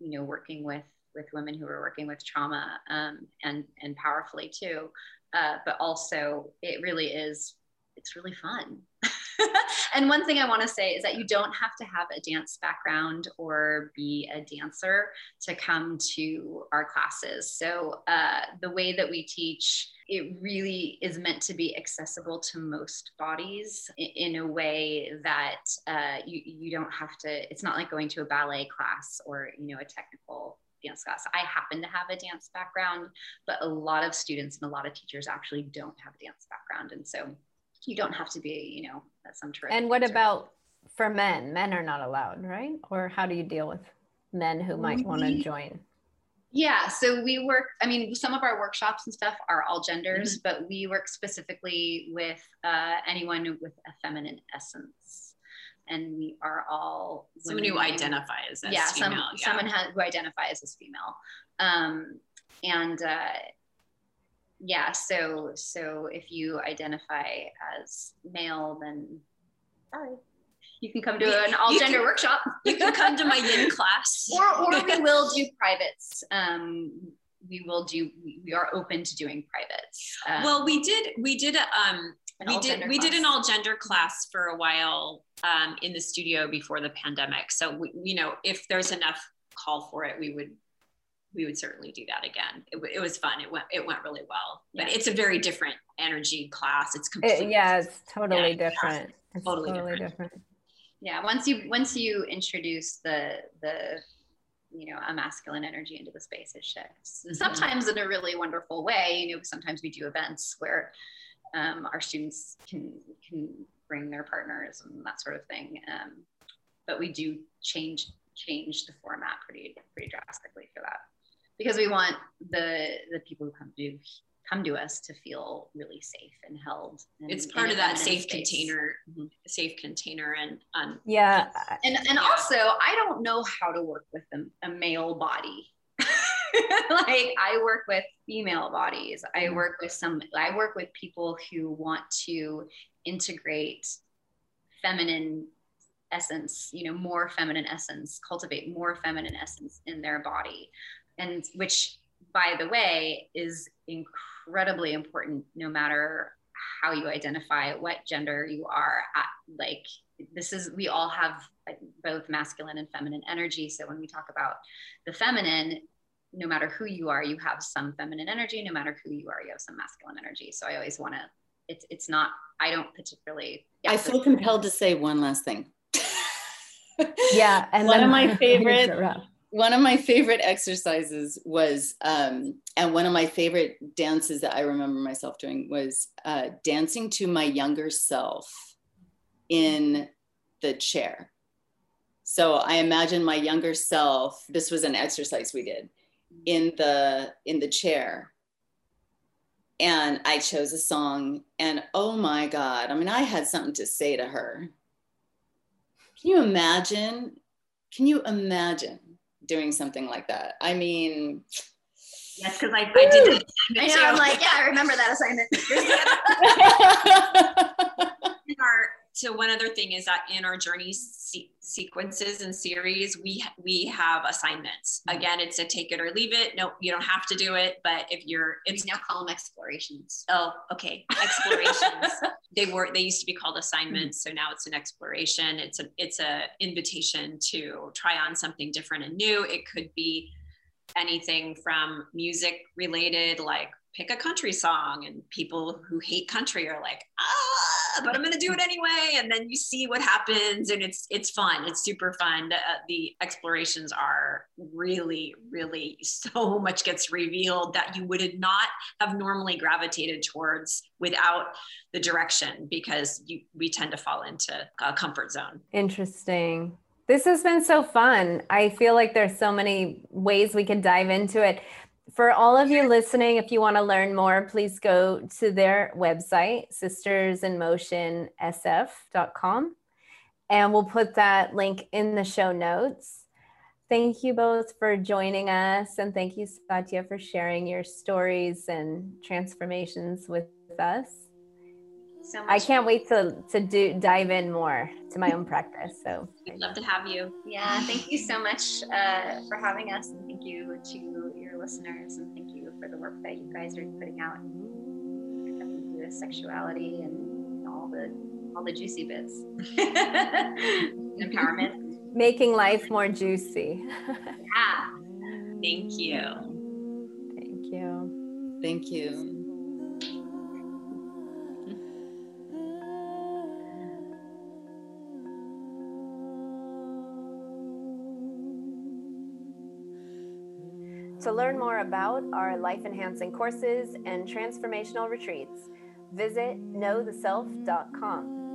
you know working with with women who are working with trauma um, and and powerfully too uh, but also it really is it's really fun and one thing I want to say is that you don't have to have a dance background or be a dancer to come to our classes. So uh, the way that we teach, it really is meant to be accessible to most bodies in, a way that uh, you, you don't have to, it's not like going to a ballet class or, you know, a technical dance class. I happen to have a dance background, but a lot of students and a lot of teachers actually don't have a dance background. And so you don't have to be, you know, some terrific.
And what about for men? Men are not allowed, right? Or how do you deal with men who might want to join?
Yeah, so we work, I mean, some of our workshops and stuff are all genders, mm-hmm. but we work specifically with uh, anyone with a feminine essence. And we are all
someone who identifies as
yeah,
female.
Some, yeah, someone has, who identifies as female. Um, and uh, yeah so so if you identify as male then sorry you can come to an all gender
can,
workshop.
you can come to my yin class.
Or, or we will do privates. Um, we will do we are open to doing privates.
Um, well we did we did um we did we class. did an all gender class for a while um, in the studio before the pandemic so we, you know if there's enough call for it we would we would certainly do that again. It, it was fun. It went it went really well. But yeah. it's a very different energy class. It's completely
it, yeah, it's totally yeah, different. It's
totally, totally different. different.
Yeah, once you once you introduce the the you know a masculine energy into the space, it shifts. Mm-hmm. Sometimes in a really wonderful way. You know, sometimes we do events where um, our students can can bring their partners and that sort of thing. Um, but we do change change the format pretty pretty drastically for that because we want the the people who come to come to us to feel really safe and held. And,
it's part of that safe space. container, mm-hmm. safe container, and um,
yeah,
and and yeah. also I don't know how to work with a, a male body. like I work with female bodies. I mm-hmm. work with some. I work with people who want to integrate feminine essence you know more feminine essence cultivate more feminine essence in their body and which by the way is incredibly important no matter how you identify what gender you are at, like this is we all have both masculine and feminine energy so when we talk about the feminine no matter who you are you have some feminine energy. No matter who you are you have some masculine energy. So i always want to it's it's not i don't particularly
yeah, i feel compelled to say one last thing.
Yeah and
one of my favorite one of my favorite exercises was um, and one of my favorite dances that i remember myself doing was uh, dancing to my younger self in the chair. So i imagine my younger self this was an exercise we did in the in the chair and i chose a song and oh my god i mean i had something to say to her can you imagine? Can you imagine doing something like that? I mean,
yes, because I, I did. I know. I'm like, yeah, I remember that assignment.
our so one other thing is that in our journey se- sequences and series we we have assignments. Mm-hmm. again it's a take it or leave it. No you don't have to do it but if you're
it's we now call them explorations.
Oh okay. Explorations. They were they used to be called assignments mm-hmm. so now it's an exploration. It's a it's a invitation to try on something different and new. It could be anything from music related like pick a country song and people who hate country are like ah but i'm going to do it anyway. And then you see what happens and it's it's fun. It's super fun. Uh, the explorations are really really so much gets revealed that you would not have normally gravitated towards without the direction because you we tend to fall into a comfort zone.
Interesting. This has been so fun. I feel like there's so many ways we could dive into it for all of you listening, if you want to learn more, please go to their website, sistersinmotionsf.com, and we'll put that link in the show notes. Thank you both for joining us, and thank you, Satya, for sharing your stories and transformations with us so much. I can't wait to to do dive in more to my own practice. So
we'd love to have you.
Yeah, thank you so much uh, for having us, and thank you to listeners, and thank you for the work that you guys are putting out with sexuality and all the all the juicy bits, empowerment,
making life more juicy.
yeah.
Thank you.
Thank you.
Thank you.
To learn more about our life enhancing courses and transformational retreats, visit knowtheself.com.